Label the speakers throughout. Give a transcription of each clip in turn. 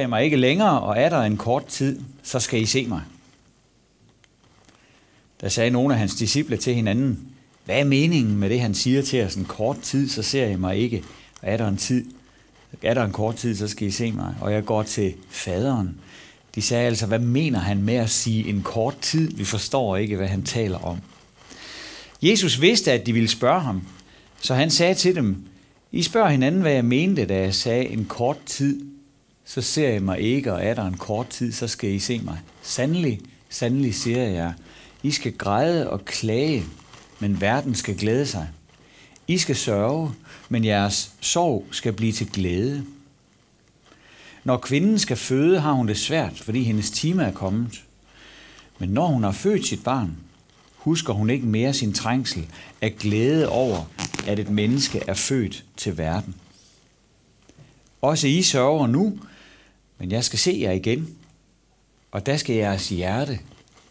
Speaker 1: jeg mig ikke længere, og er der en kort tid, så skal I se mig. Der sagde nogle af hans disciple til hinanden, hvad er meningen med det, han siger til os? En kort tid, så ser I mig ikke. Og er der en tid, er der en kort tid, så skal I se mig. Og jeg går til faderen. De sagde altså, hvad mener han med at sige en kort tid? Vi forstår ikke, hvad han taler om. Jesus vidste, at de ville spørge ham, så han sagde til dem, I spørger hinanden, hvad jeg mente, da jeg sagde en kort tid, så ser I mig ikke, og er der en kort tid, så skal I se mig. Sandelig, sandelig siger jeg, I skal græde og klage, men verden skal glæde sig. I skal sørge, men jeres sorg skal blive til glæde. Når kvinden skal føde, har hun det svært, fordi hendes time er kommet. Men når hun har født sit barn, husker hun ikke mere sin trængsel af glæde over, at et menneske er født til verden. Også I sørger nu, men jeg skal se jer igen, og der skal jeres hjerte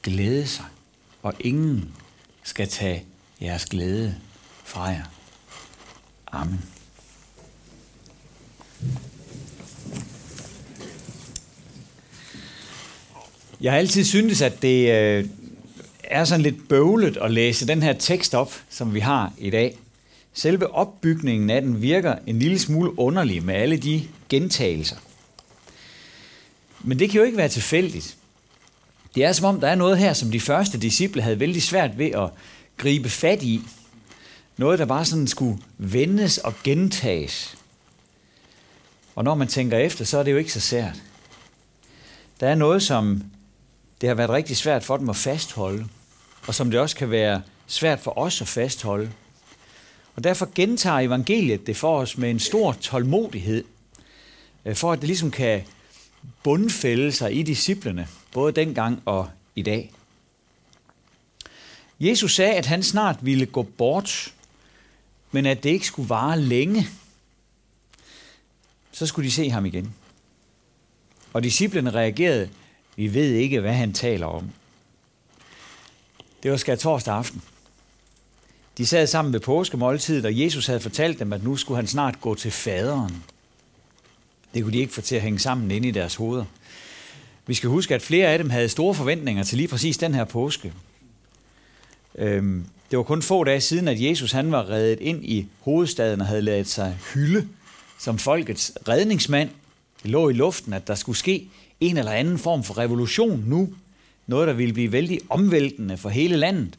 Speaker 1: glæde sig, og ingen skal tage jeres glæde fra jer. Amen. Jeg har altid syntes, at det øh, er sådan lidt bøvlet at læse den her tekst op, som vi har i dag. Selve opbygningen af den virker en lille smule underlig med alle de gentagelser. Men det kan jo ikke være tilfældigt. Det er som om, der er noget her, som de første disciple havde vældig svært ved at gribe fat i. Noget, der bare sådan skulle vendes og gentages. Og når man tænker efter, så er det jo ikke så sært. Der er noget, som det har været rigtig svært for dem at fastholde, og som det også kan være svært for os at fastholde. Og derfor gentager evangeliet det for os med en stor tålmodighed, øh, for at det ligesom kan bundfælde sig i disciplene, både dengang og i dag. Jesus sagde, at han snart ville gå bort, men at det ikke skulle vare længe. Så skulle de se ham igen. Og disciplene reagerede, vi ved ikke, hvad han taler om. Det var skær torsdag aften. De sad sammen ved påskemåltidet, og Jesus havde fortalt dem, at nu skulle han snart gå til faderen. Det kunne de ikke få til at hænge sammen inde i deres hoveder. Vi skal huske, at flere af dem havde store forventninger til lige præcis den her påske. Øhm, det var kun få dage siden, at Jesus han var reddet ind i hovedstaden og havde lavet sig hylde som folkets redningsmand. Det lå i luften, at der skulle ske en eller anden form for revolution nu. Noget, der ville blive vældig omvæltende for hele landet.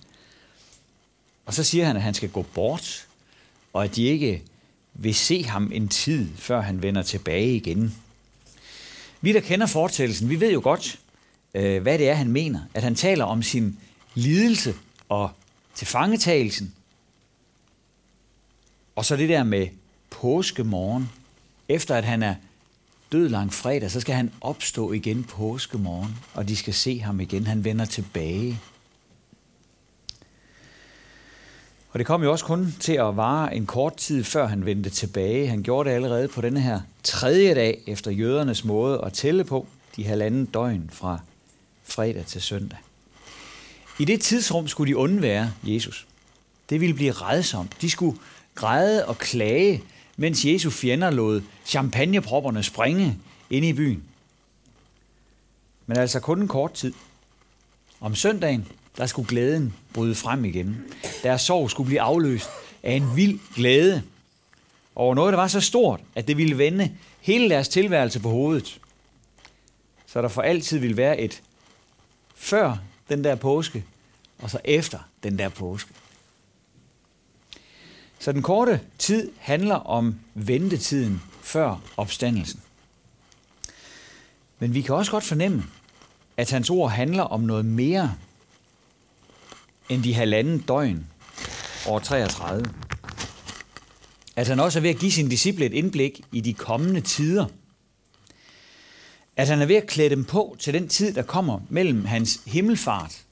Speaker 1: Og så siger han, at han skal gå bort, og at de ikke vil se ham en tid, før han vender tilbage igen. Vi, der kender fortællelsen, vi ved jo godt, øh, hvad det er, han mener. At han taler om sin lidelse og tilfangetagelsen. Og så det der med påskemorgen. Efter at han er død lang fredag, så skal han opstå igen påskemorgen, og de skal se ham igen. Han vender tilbage. Og det kom jo også kun til at vare en kort tid, før han vendte tilbage. Han gjorde det allerede på denne her tredje dag, efter jødernes måde at tælle på, de halvanden døgn fra fredag til søndag. I det tidsrum skulle de undvære Jesus. Det ville blive redsomt. De skulle græde og klage, mens Jesu fjender lod champagnepropperne springe inde i byen. Men altså kun en kort tid. Om søndagen, der skulle glæden bryde frem igen. Deres sorg skulle blive afløst af en vild glæde over noget, der var så stort, at det ville vende hele deres tilværelse på hovedet. Så der for altid ville være et før den der påske, og så efter den der påske. Så den korte tid handler om ventetiden før opstandelsen. Men vi kan også godt fornemme, at hans ord handler om noget mere end de halvanden døgn år 33. At han også er ved at give sine disciple et indblik i de kommende tider. At han er ved at klæde dem på til den tid, der kommer mellem hans himmelfart,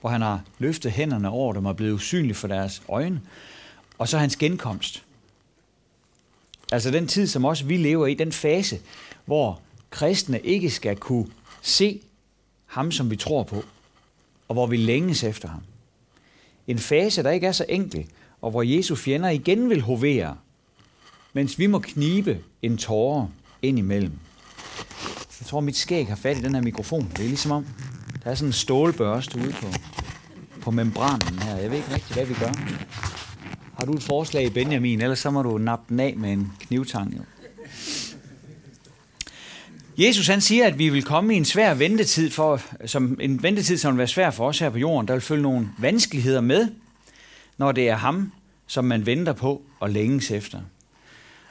Speaker 1: hvor han har løftet hænderne over dem og blevet usynlig for deres øjne, og så hans genkomst. Altså den tid, som også vi lever i, den fase, hvor kristne ikke skal kunne se ham, som vi tror på, og hvor vi længes efter ham. En fase, der ikke er så enkel, og hvor Jesu fjender igen vil hovere, mens vi må knibe en tårer ind imellem. Jeg tror, mit skæg har fat i den her mikrofon. Det er ligesom om, der er sådan en stålbørste ude på, på membranen her. Jeg ved ikke rigtig, hvad vi gør. Har du et forslag, Benjamin? Ellers så må du nappe den af med en knivtang. Jo. Jesus han siger, at vi vil komme i en svær ventetid, for, som en ventetid, som vil være svær for os her på jorden. Der vil følge nogle vanskeligheder med, når det er ham, som man venter på og længes efter.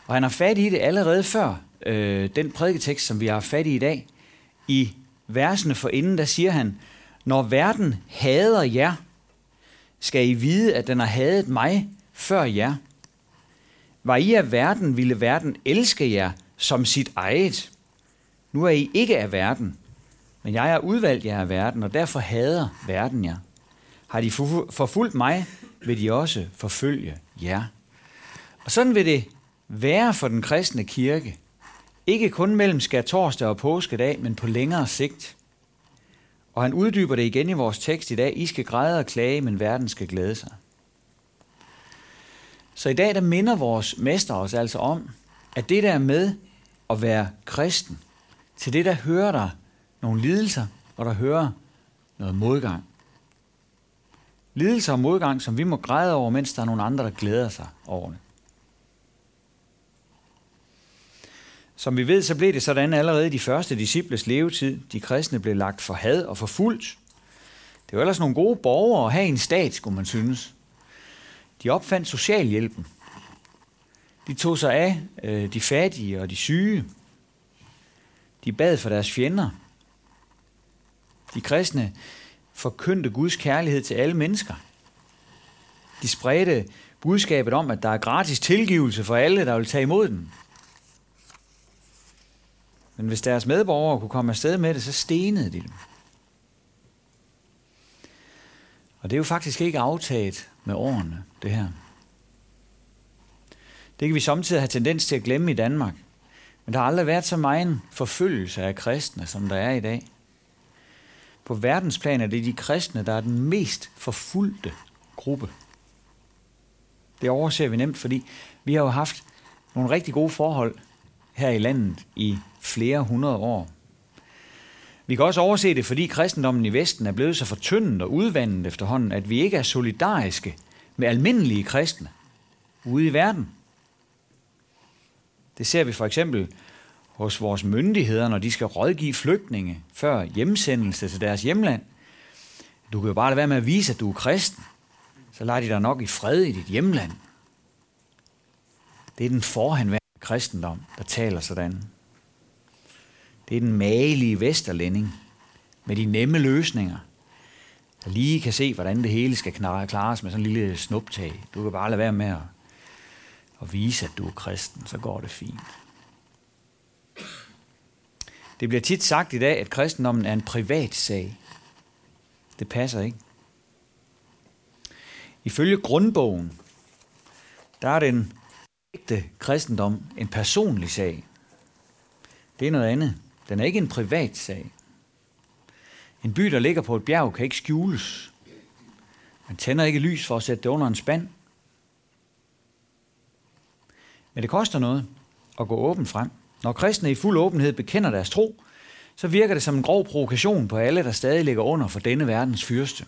Speaker 1: Og han har fat i det allerede før øh, den prædiketekst, som vi har fat i i dag. I versene for inden, der siger han, når verden hader jer, skal I vide, at den har hadet mig før jer. Var I af verden, ville verden elske jer som sit eget. Nu er I ikke af verden, men jeg er udvalgt jer af verden, og derfor hader verden jer. Har de forfulgt mig, vil de også forfølge jer. Og sådan vil det være for den kristne kirke. Ikke kun mellem skær torsdag og påskedag, men på længere sigt. Og han uddyber det igen i vores tekst i dag. I skal græde og klage, men verden skal glæde sig. Så i dag der minder vores mester os altså om, at det der med at være kristen, til det der hører der nogle lidelser, og der hører noget modgang. Lidelser og modgang, som vi må græde over, mens der er nogle andre, der glæder sig over det. Som vi ved, så blev det sådan allerede i de første disciples levetid. De kristne blev lagt for had og for fuldt. Det var ellers nogle gode borgere at have en stat, skulle man synes. De opfandt socialhjælpen. De tog sig af øh, de fattige og de syge. De bad for deres fjender. De kristne forkyndte Guds kærlighed til alle mennesker. De spredte budskabet om, at der er gratis tilgivelse for alle, der vil tage imod den. Men hvis deres medborgere kunne komme afsted med det, så stenede de dem. Og det er jo faktisk ikke aftaget med årene, det her. Det kan vi samtidig have tendens til at glemme i Danmark. Men der har aldrig været så meget forfølgelse af kristne, som der er i dag. På verdensplan er det de kristne, der er den mest forfulgte gruppe. Det overser vi nemt, fordi vi har jo haft nogle rigtig gode forhold her i landet i flere hundrede år. Vi kan også overse det, fordi kristendommen i Vesten er blevet så fortyndet og udvandet efterhånden, at vi ikke er solidariske med almindelige kristne ude i verden. Det ser vi for eksempel hos vores myndigheder, når de skal rådgive flygtninge før hjemsendelse til deres hjemland. Du kan jo bare lade være med at vise, at du er kristen. Så lader de dig nok i fred i dit hjemland. Det er den forhenværende kristendom, der taler sådan. Det er den magelige vesterlænding med de nemme løsninger, der lige kan se, hvordan det hele skal klares med sådan en lille snuptag. Du kan bare lade være med at, og vise, at du er kristen, så går det fint. Det bliver tit sagt i dag, at kristendommen er en privat sag. Det passer ikke. Ifølge grundbogen, der er den ægte kristendom en personlig sag. Det er noget andet. Den er ikke en privat sag. En by, der ligger på et bjerg, kan ikke skjules. Man tænder ikke lys for at sætte det under en spand. Men det koster noget at gå åbent frem. Når kristne i fuld åbenhed bekender deres tro, så virker det som en grov provokation på alle, der stadig ligger under for denne verdens fyrste.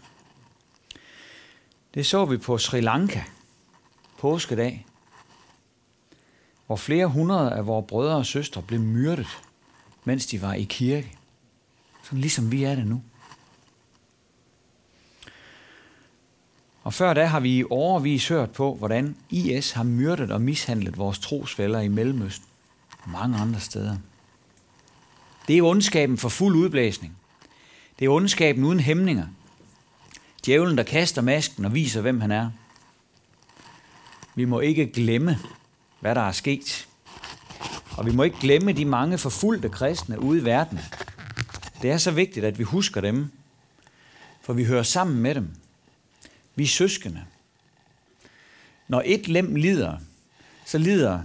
Speaker 1: Det så vi på Sri Lanka påskedag, hvor flere hundrede af vores brødre og søstre blev myrdet mens de var i kirke. Sådan ligesom vi er det nu. Og før da har vi i overvis hørt på, hvordan IS har myrdet og mishandlet vores trosfælder i Mellemøsten og mange andre steder. Det er ondskaben for fuld udblæsning. Det er ondskaben uden hæmninger. Djævlen, der kaster masken og viser, hvem han er. Vi må ikke glemme, hvad der er sket. Og vi må ikke glemme de mange forfulgte kristne ude i verden. Det er så vigtigt, at vi husker dem, for vi hører sammen med dem. Vi er søskende. Når et lem lider, så lider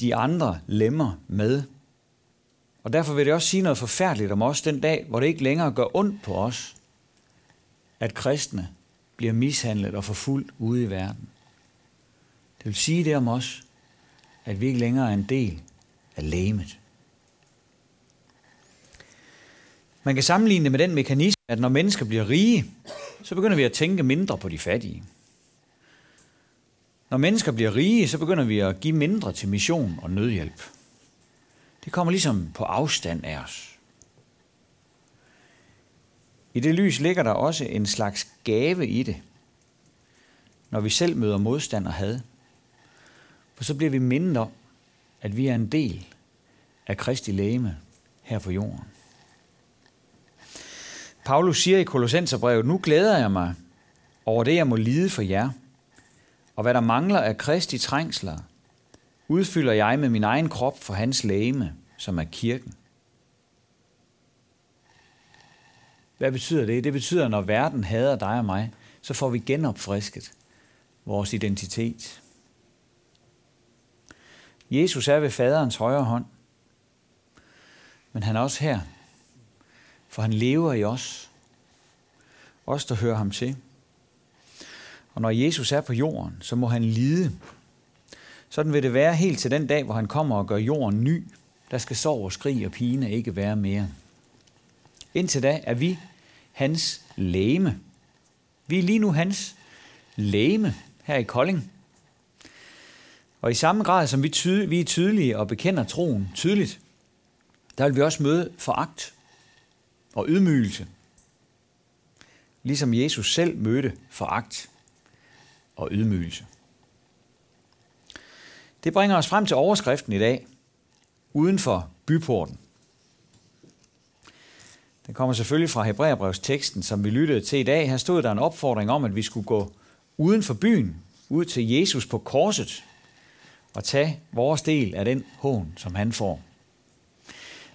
Speaker 1: de andre lemmer med. Og derfor vil det også sige noget forfærdeligt om os den dag, hvor det ikke længere gør ondt på os, at kristne bliver mishandlet og forfulgt ude i verden. Det vil sige det om os, at vi ikke længere er en del af lægemet. Man kan sammenligne det med den mekanisme, at når mennesker bliver rige, så begynder vi at tænke mindre på de fattige. Når mennesker bliver rige, så begynder vi at give mindre til mission og nødhjælp. Det kommer ligesom på afstand af os. I det lys ligger der også en slags gave i det, når vi selv møder modstand og had. For så bliver vi mindre, at vi er en del af Kristi lægeme her på jorden. Paulus siger i Kolossenserbrevet, nu glæder jeg mig over det, jeg må lide for jer. Og hvad der mangler af Kristi trængsler, udfylder jeg med min egen krop for hans lægeme, som er kirken. Hvad betyder det? Det betyder, at når verden hader dig og mig, så får vi genopfrisket vores identitet. Jesus er ved faderens højre hånd, men han er også her, for han lever i os. Os, der hører ham til. Og når Jesus er på jorden, så må han lide. Sådan vil det være helt til den dag, hvor han kommer og gør jorden ny. Der skal sorg og skrig og pine ikke være mere. Indtil da er vi hans læme. Vi er lige nu hans læme her i Kolding. Og i samme grad som vi, tyde, vi er tydelige og bekender troen tydeligt, der vil vi også møde foragt og ydmygelse. Ligesom Jesus selv mødte foragt og ydmygelse. Det bringer os frem til overskriften i dag, uden for byporten. Den kommer selvfølgelig fra Hebræerbrevs teksten, som vi lyttede til i dag. Her stod der en opfordring om, at vi skulle gå uden for byen, ud til Jesus på korset, og tage vores del af den hån, som han får.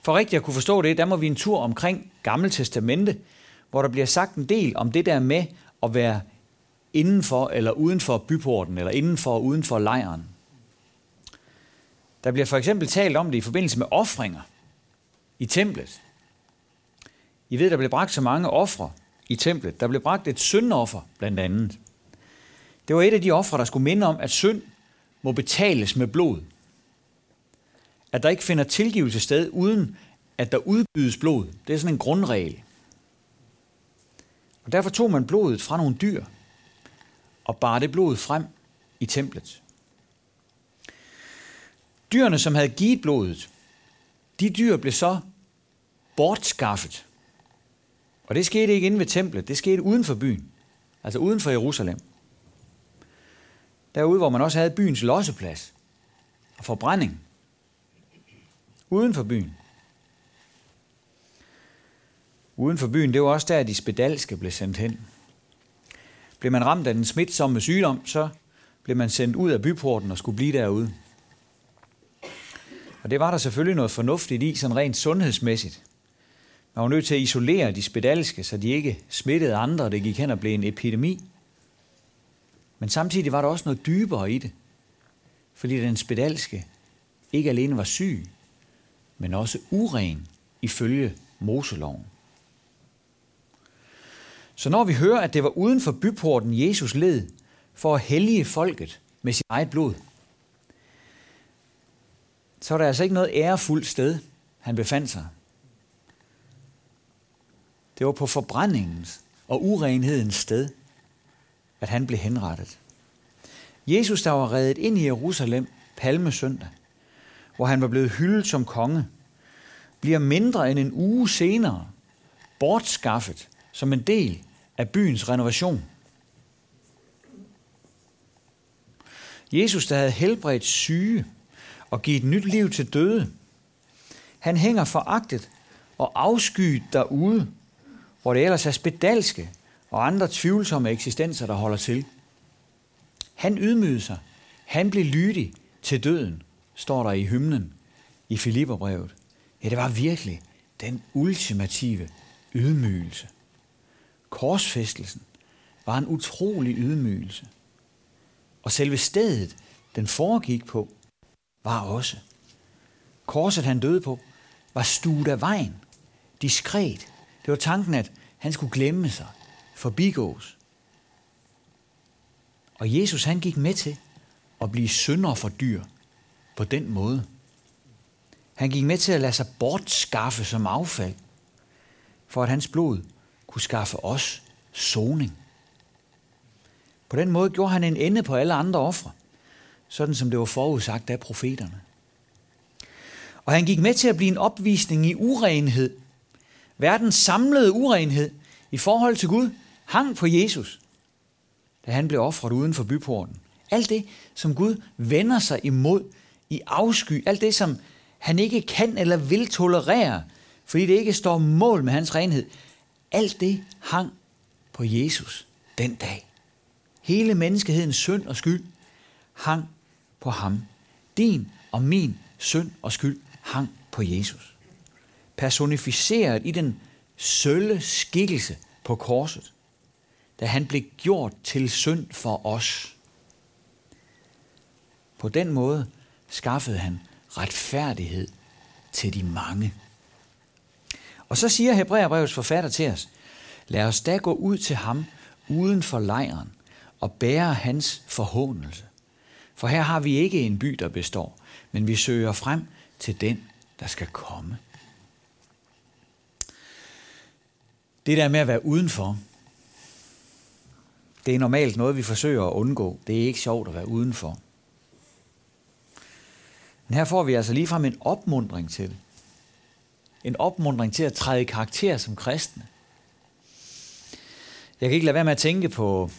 Speaker 1: For rigtigt at kunne forstå det, der må vi en tur omkring Gamle Testamente, hvor der bliver sagt en del om det der med at være indenfor eller uden for byporten, eller indenfor og uden for lejren. Der bliver for eksempel talt om det i forbindelse med ofringer i templet. I ved, der blev bragt så mange ofre i templet. Der blev bragt et syndoffer, blandt andet. Det var et af de ofre, der skulle minde om, at synd må betales med blod. At der ikke finder tilgivelse sted, uden at der udbydes blod. Det er sådan en grundregel. Og derfor tog man blodet fra nogle dyr og bar det blod frem i templet. Dyrene, som havde givet blodet, de dyr blev så bortskaffet. Og det skete ikke inde ved templet, det skete uden for byen, altså uden for Jerusalem. Derude, hvor man også havde byens losseplads og forbrænding. Uden for byen. Uden for byen, det var også der, de spedalske blev sendt hen. Blev man ramt af den smitsomme sygdom, så blev man sendt ud af byporten og skulle blive derude. Og det var der selvfølgelig noget fornuftigt i, sådan rent sundhedsmæssigt. Man var nødt til at isolere de spedalske, så de ikke smittede andre, det gik hen og blev en epidemi. Men samtidig var der også noget dybere i det, fordi den spedalske ikke alene var syg, men også uren ifølge Moseloven. Så når vi hører, at det var uden for byporten, Jesus led for at hellige folket med sit eget blod, så er der altså ikke noget ærefuldt sted, han befandt sig. Det var på forbrændingens og urenhedens sted, at han blev henrettet. Jesus, der var reddet ind i Jerusalem palmesøndag, hvor han var blevet hyldet som konge, bliver mindre end en uge senere bortskaffet som en del af byens renovation. Jesus, der havde helbredt syge og givet nyt liv til døde, han hænger foragtet og afskyet derude, hvor det ellers er spedalske og andre tvivlsomme eksistenser, der holder til. Han ydmygede sig. Han blev lydig til døden, står der i hymnen i Filipperbrevet. Ja, det var virkelig den ultimative ydmygelse. Korsfæstelsen var en utrolig ydmygelse. Og selve stedet, den foregik på, var også. Korset, han døde på, var stuet af vejen, diskret. Det var tanken, at han skulle glemme sig, forbigås. Og Jesus han gik med til at blive synder for dyr på den måde. Han gik med til at lade sig bortskaffe som affald. for at hans blod kunne skaffe os soning. På den måde gjorde han en ende på alle andre ofre, sådan som det var forudsagt af profeterne. Og han gik med til at blive en opvisning i urenhed. Verdens samlede urenhed i forhold til Gud hang på Jesus, da han blev offret uden for byporten. Alt det, som Gud vender sig imod i afsky, alt det, som han ikke kan eller vil tolerere, fordi det ikke står mål med hans renhed, alt det hang på Jesus den dag. Hele menneskehedens synd og skyld hang på ham. Din og min synd og skyld hang på Jesus. Personificeret i den sølle skikkelse på korset, da han blev gjort til synd for os. På den måde skaffede han retfærdighed til de mange. Og så siger Hebræerbrevets forfatter til os, lad os da gå ud til ham uden for lejren og bære hans forhåndelse. For her har vi ikke en by, der består, men vi søger frem til den, der skal komme. Det der med at være udenfor, det er normalt noget, vi forsøger at undgå. Det er ikke sjovt at være udenfor. Men her får vi altså ligefrem en opmundring til det. En opmundring til at træde i karakter som kristne. Jeg kan ikke lade være med at tænke på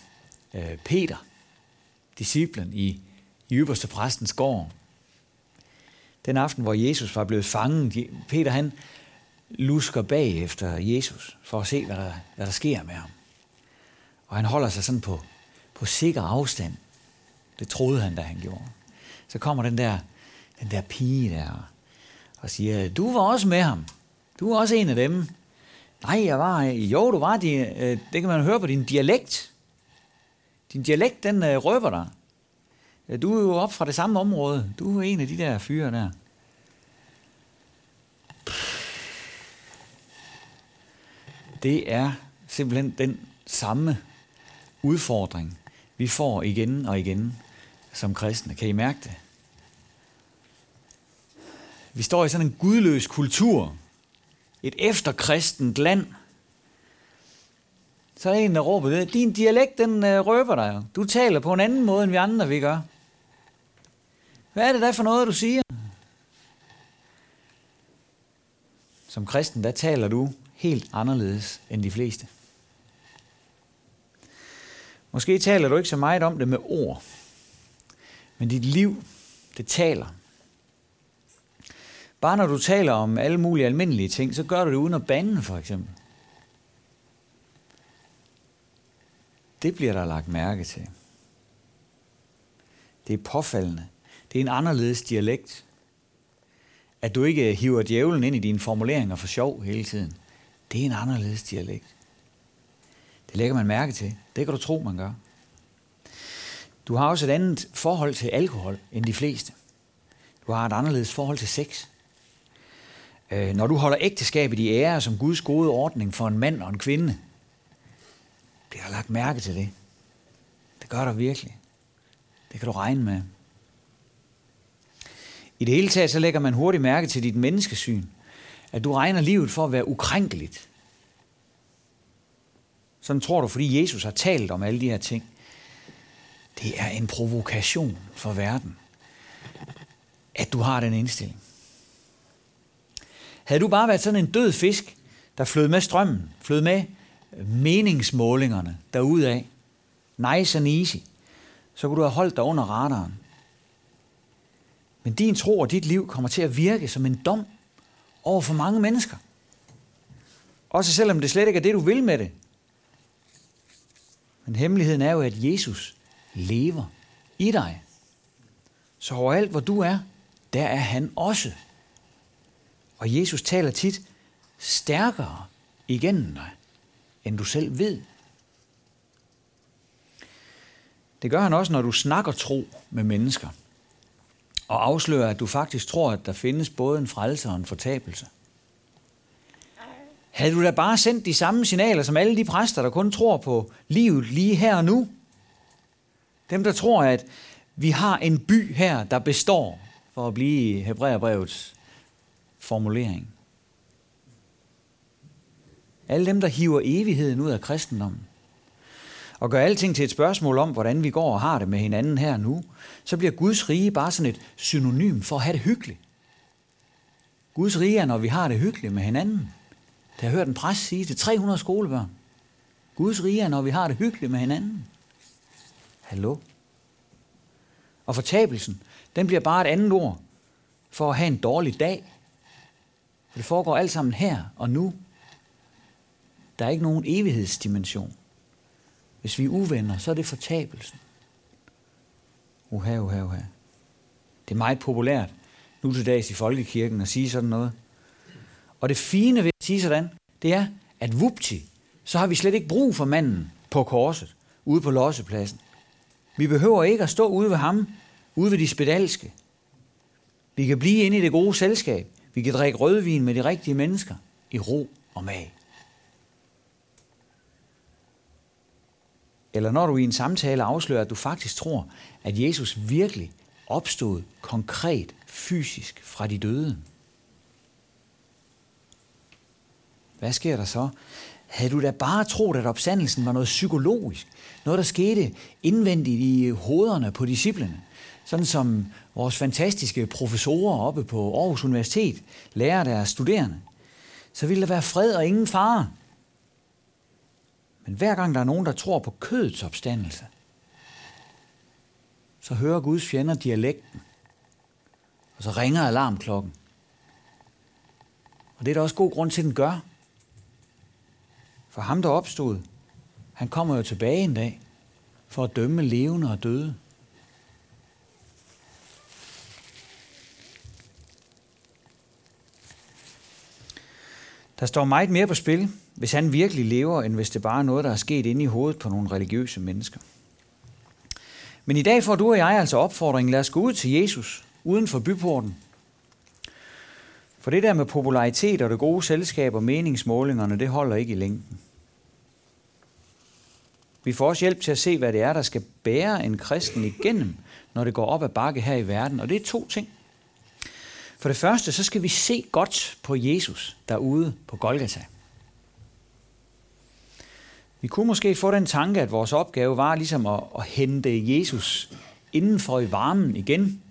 Speaker 1: øh, Peter, disciplen i, i ypperste præstens gård. Den aften, hvor Jesus var blevet fanget, Peter han lusker bag efter Jesus, for at se, hvad der, hvad der sker med ham. Og han holder sig sådan på, på sikker afstand. Det troede han, da han gjorde. Så kommer den der, den der pige der og siger, du var også med ham. Du er også en af dem. Nej, jeg var, jo, du var, de, øh, det kan man høre på din dialekt. Din dialekt, den øh, røber dig. Øh, du er jo op fra det samme område. Du er en af de der fyre der. Det er simpelthen den samme udfordring, vi får igen og igen som kristne. Kan I mærke det? Vi står i sådan en gudløs kultur, et efterkristent land. Så er der en, der råber det. Din dialekt, den øh, røber dig. Du taler på en anden måde, end vi andre vi gør. Hvad er det der for noget, du siger? Som kristen, der taler du helt anderledes end de fleste. Måske taler du ikke så meget om det med ord, men dit liv, det taler. Bare når du taler om alle mulige almindelige ting, så gør du det uden at bande, for eksempel. Det bliver der lagt mærke til. Det er påfaldende. Det er en anderledes dialekt. At du ikke hiver djævlen ind i dine formuleringer for sjov hele tiden. Det er en anderledes dialekt. Det lægger man mærke til. Det kan du tro, man gør. Du har også et andet forhold til alkohol end de fleste. Du har et anderledes forhold til sex. Øh, når du holder ægteskabet i ære som Guds gode ordning for en mand og en kvinde, bliver der lagt mærke til det. Det gør der virkelig. Det kan du regne med. I det hele taget så lægger man hurtigt mærke til dit menneskesyn, at du regner livet for at være ukrænkeligt. Sådan tror du, fordi Jesus har talt om alle de her ting. Det er en provokation for verden, at du har den indstilling. Havde du bare været sådan en død fisk, der flød med strømmen, flød med meningsmålingerne derudaf, nice and easy, så kunne du have holdt dig under radaren. Men din tro og dit liv kommer til at virke som en dom over for mange mennesker. Også selvom det slet ikke er det, du vil med det. Men hemmeligheden er jo, at Jesus lever i dig. Så overalt, hvor du er, der er han også. Og Jesus taler tit stærkere igennem dig, end du selv ved. Det gør han også, når du snakker tro med mennesker, og afslører, at du faktisk tror, at der findes både en frelse og en fortabelse. Havde du da bare sendt de samme signaler som alle de præster, der kun tror på livet lige her og nu? Dem, der tror, at vi har en by her, der består, for at blive Hebræerbrevets formulering. Alle dem, der hiver evigheden ud af kristendommen. Og gør alting til et spørgsmål om, hvordan vi går og har det med hinanden her nu, så bliver Guds rige bare sådan et synonym for at have det hyggeligt. Guds rige er, når vi har det hyggeligt med hinanden. Det har jeg hørt en præst sige til 300 skolebørn. Guds rige er, når vi har det hyggeligt med hinanden. Hallo? Og fortabelsen, den bliver bare et andet ord for at have en dårlig dag. Det foregår alt sammen her og nu. Der er ikke nogen evighedsdimension. Hvis vi er uvenner, så er det fortabelsen. Uha, uha, uha. Det er meget populært nu til dags i folkekirken at sige sådan noget. Og det fine ved at sige sådan, det er, at vupti, så har vi slet ikke brug for manden på korset, ude på lossepladsen. Vi behøver ikke at stå ude ved ham, ude ved de spedalske. Vi kan blive inde i det gode selskab. Vi kan drikke rødvin med de rigtige mennesker i ro og mag. Eller når du i en samtale afslører, at du faktisk tror, at Jesus virkelig opstod konkret, fysisk fra de døde. Hvad sker der så? Havde du da bare troet, at opstandelsen var noget psykologisk, noget der skete indvendigt i hovederne på disciplene, sådan som vores fantastiske professorer oppe på Aarhus Universitet lærer deres studerende, så vil der være fred og ingen fare. Men hver gang der er nogen, der tror på kødets opstandelse, så hører Guds fjender dialekten, og så ringer alarmklokken. Og det er der også god grund til, at den gør. For ham, der opstod, han kommer jo tilbage en dag for at dømme levende og døde. Der står meget mere på spil, hvis han virkelig lever, end hvis det bare er noget, der er sket inde i hovedet på nogle religiøse mennesker. Men i dag får du og jeg altså opfordringen, lad os gå ud til Jesus, uden for byporten. For det der med popularitet og det gode selskab og meningsmålingerne, det holder ikke i længden. Vi får også hjælp til at se, hvad det er, der skal bære en kristen igennem, når det går op ad bakke her i verden. Og det er to ting. For det første, så skal vi se godt på Jesus derude på Golgata. Vi kunne måske få den tanke, at vores opgave var ligesom at, at hente Jesus indenfor i varmen igen.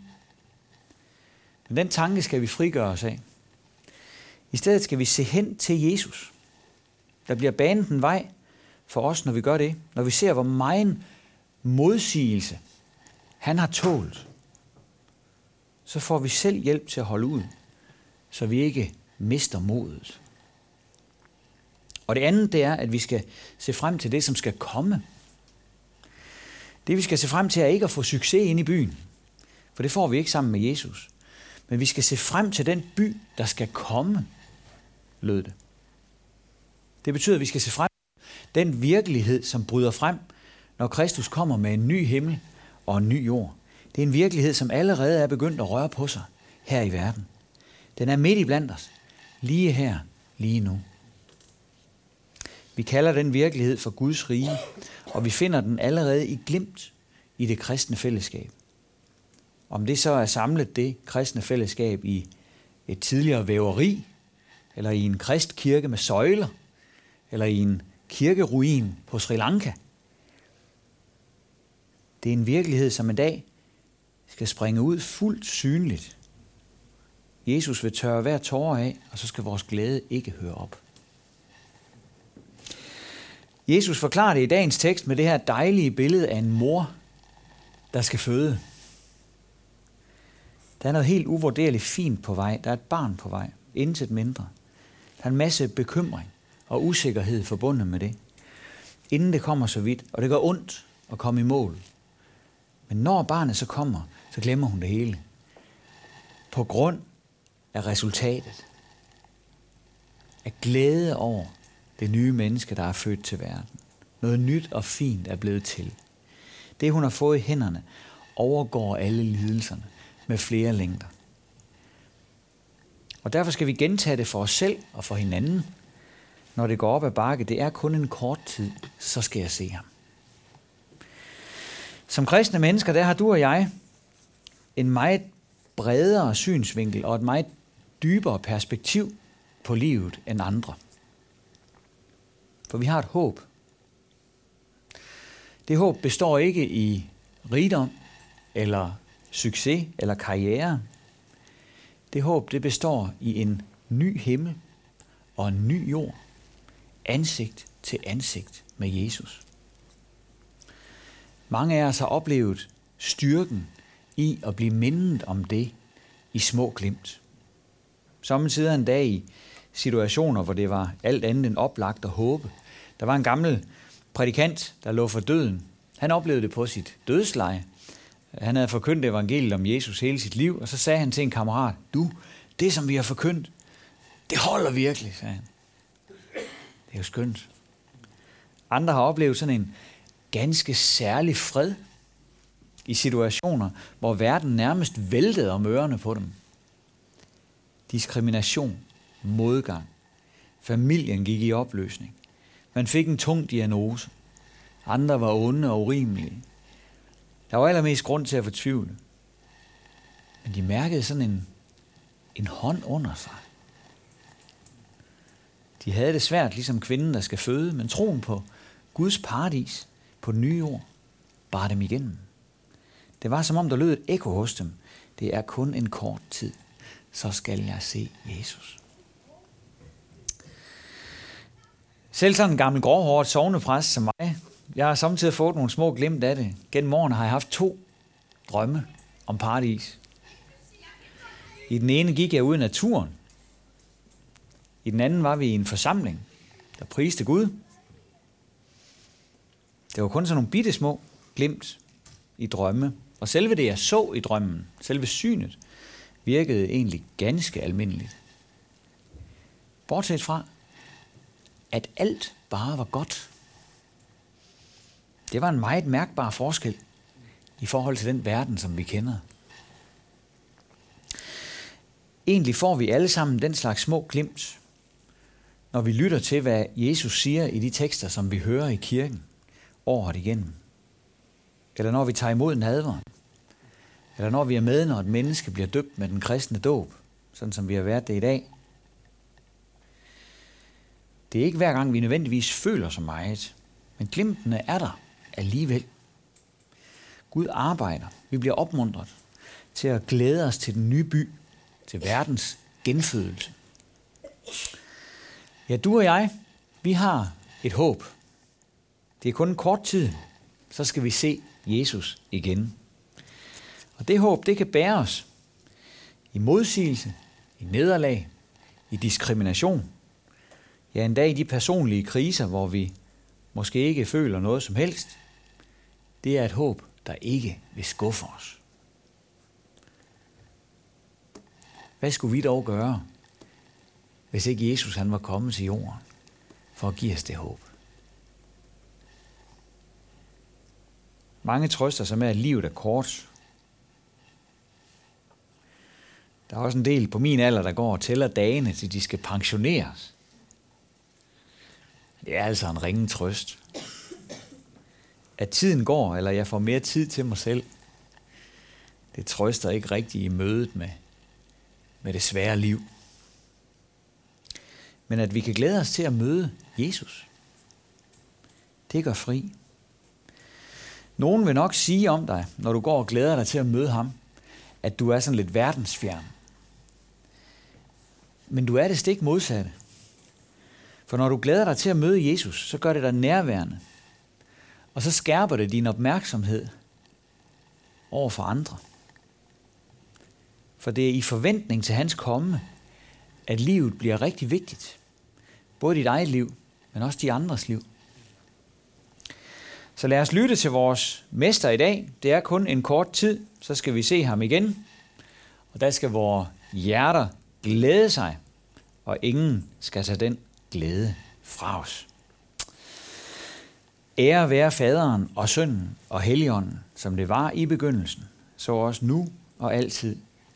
Speaker 1: Men den tanke skal vi frigøre os af. I stedet skal vi se hen til Jesus. Der bliver banet en vej for os, når vi gør det. Når vi ser, hvor meget modsigelse han har tålt, så får vi selv hjælp til at holde ud, så vi ikke mister modet. Og det andet, det er, at vi skal se frem til det, som skal komme. Det, vi skal se frem til, er ikke at få succes ind i byen. For det får vi ikke sammen med Jesus. Men vi skal se frem til den by, der skal komme, lød det. Det betyder, at vi skal se frem til den virkelighed, som bryder frem, når Kristus kommer med en ny himmel og en ny jord. Det er en virkelighed, som allerede er begyndt at røre på sig her i verden. Den er midt i blandt os. Lige her, lige nu. Vi kalder den virkelighed for Guds rige, og vi finder den allerede i glimt i det kristne fællesskab. Om det så er samlet det kristne fællesskab i et tidligere væveri, eller i en kristkirke med søjler, eller i en kirkeruin på Sri Lanka. Det er en virkelighed, som en dag skal springe ud fuldt synligt. Jesus vil tørre hver tårer af, og så skal vores glæde ikke høre op. Jesus forklarer det i dagens tekst med det her dejlige billede af en mor, der skal føde. Der er noget helt uvurderligt fint på vej. Der er et barn på vej. Intet mindre. Der er en masse bekymring og usikkerhed forbundet med det. Inden det kommer så vidt, og det gør ondt at komme i mål. Men når barnet så kommer, så glemmer hun det hele. På grund af resultatet. Af glæde over, det nye menneske, der er født til verden. Noget nyt og fint er blevet til. Det, hun har fået i hænderne, overgår alle lidelserne med flere længder. Og derfor skal vi gentage det for os selv og for hinanden. Når det går op ad bakke, det er kun en kort tid, så skal jeg se ham. Som kristne mennesker, der har du og jeg en meget bredere synsvinkel og et meget dybere perspektiv på livet end andre. For vi har et håb. Det håb består ikke i rigdom, eller succes, eller karriere. Det håb, det består i en ny himmel og en ny jord, ansigt til ansigt med Jesus. Mange af os har oplevet styrken i at blive mindet om det i små glimt. Samtidig en dag i situationer, hvor det var alt andet end oplagt at håbe. Der var en gammel prædikant, der lå for døden. Han oplevede det på sit dødsleje. Han havde forkyndt evangeliet om Jesus hele sit liv, og så sagde han til en kammerat, du, det som vi har forkyndt, det holder virkelig, sagde han. Det er jo skønt. Andre har oplevet sådan en ganske særlig fred i situationer, hvor verden nærmest væltede om ørerne på dem. Diskrimination, modgang. Familien gik i opløsning. Man fik en tung diagnose. Andre var onde og urimelige. Der var allermest grund til at fortvivle. Men de mærkede sådan en, en hånd under sig. De havde det svært, ligesom kvinden, der skal føde, men troen på Guds paradis, på den nye jord, bar dem igennem. Det var som om, der lød et ekko hos dem. Det er kun en kort tid, så skal jeg se Jesus. Selv sådan en gammel gråhårdt sovnepræst som mig, jeg har samtidig fået nogle små glimt af det. Gennem morgen har jeg haft to drømme om paradis. I den ene gik jeg ud i naturen. I den anden var vi i en forsamling, der priste Gud. Det var kun sådan nogle bitte små glimt i drømme. Og selve det, jeg så i drømmen, selve synet, virkede egentlig ganske almindeligt. Bortset fra, at alt bare var godt. Det var en meget mærkbar forskel i forhold til den verden, som vi kender. Egentlig får vi alle sammen den slags små glimt, når vi lytter til, hvad Jesus siger i de tekster, som vi hører i kirken året igennem. Eller når vi tager imod nadveren. Eller når vi er med, når et menneske bliver døbt med den kristne dåb, sådan som vi har været det i dag. Det er ikke hver gang, vi nødvendigvis føler så meget, men glimtene er der alligevel. Gud arbejder. Vi bliver opmuntret til at glæde os til den nye by, til verdens genfødelse. Ja, du og jeg, vi har et håb. Det er kun en kort tid, så skal vi se Jesus igen. Og det håb, det kan bære os i modsigelse, i nederlag, i diskrimination. Ja, endda i de personlige kriser, hvor vi måske ikke føler noget som helst. Det er et håb, der ikke vil skuffe os. Hvad skulle vi dog gøre, hvis ikke Jesus han var kommet til jorden for at give os det håb? Mange trøster sig med, at livet er kort. Der er også en del på min alder, der går og tæller dagene, til de skal pensioneres. Det er altså en ringe trøst. At tiden går, eller jeg får mere tid til mig selv, det trøster ikke rigtigt i mødet med, med det svære liv. Men at vi kan glæde os til at møde Jesus, det gør fri. Nogen vil nok sige om dig, når du går og glæder dig til at møde ham, at du er sådan lidt verdensfjern. Men du er det stik modsatte. For når du glæder dig til at møde Jesus, så gør det dig nærværende. Og så skærper det din opmærksomhed over for andre. For det er i forventning til hans komme, at livet bliver rigtig vigtigt. Både dit eget liv, men også de andres liv. Så lad os lytte til vores mester i dag. Det er kun en kort tid, så skal vi se ham igen. Og der skal vores hjerter glæde sig, og ingen skal tage den glæde fra os. Ære være faderen og sønnen og helligånden, som det var i begyndelsen, så også nu og altid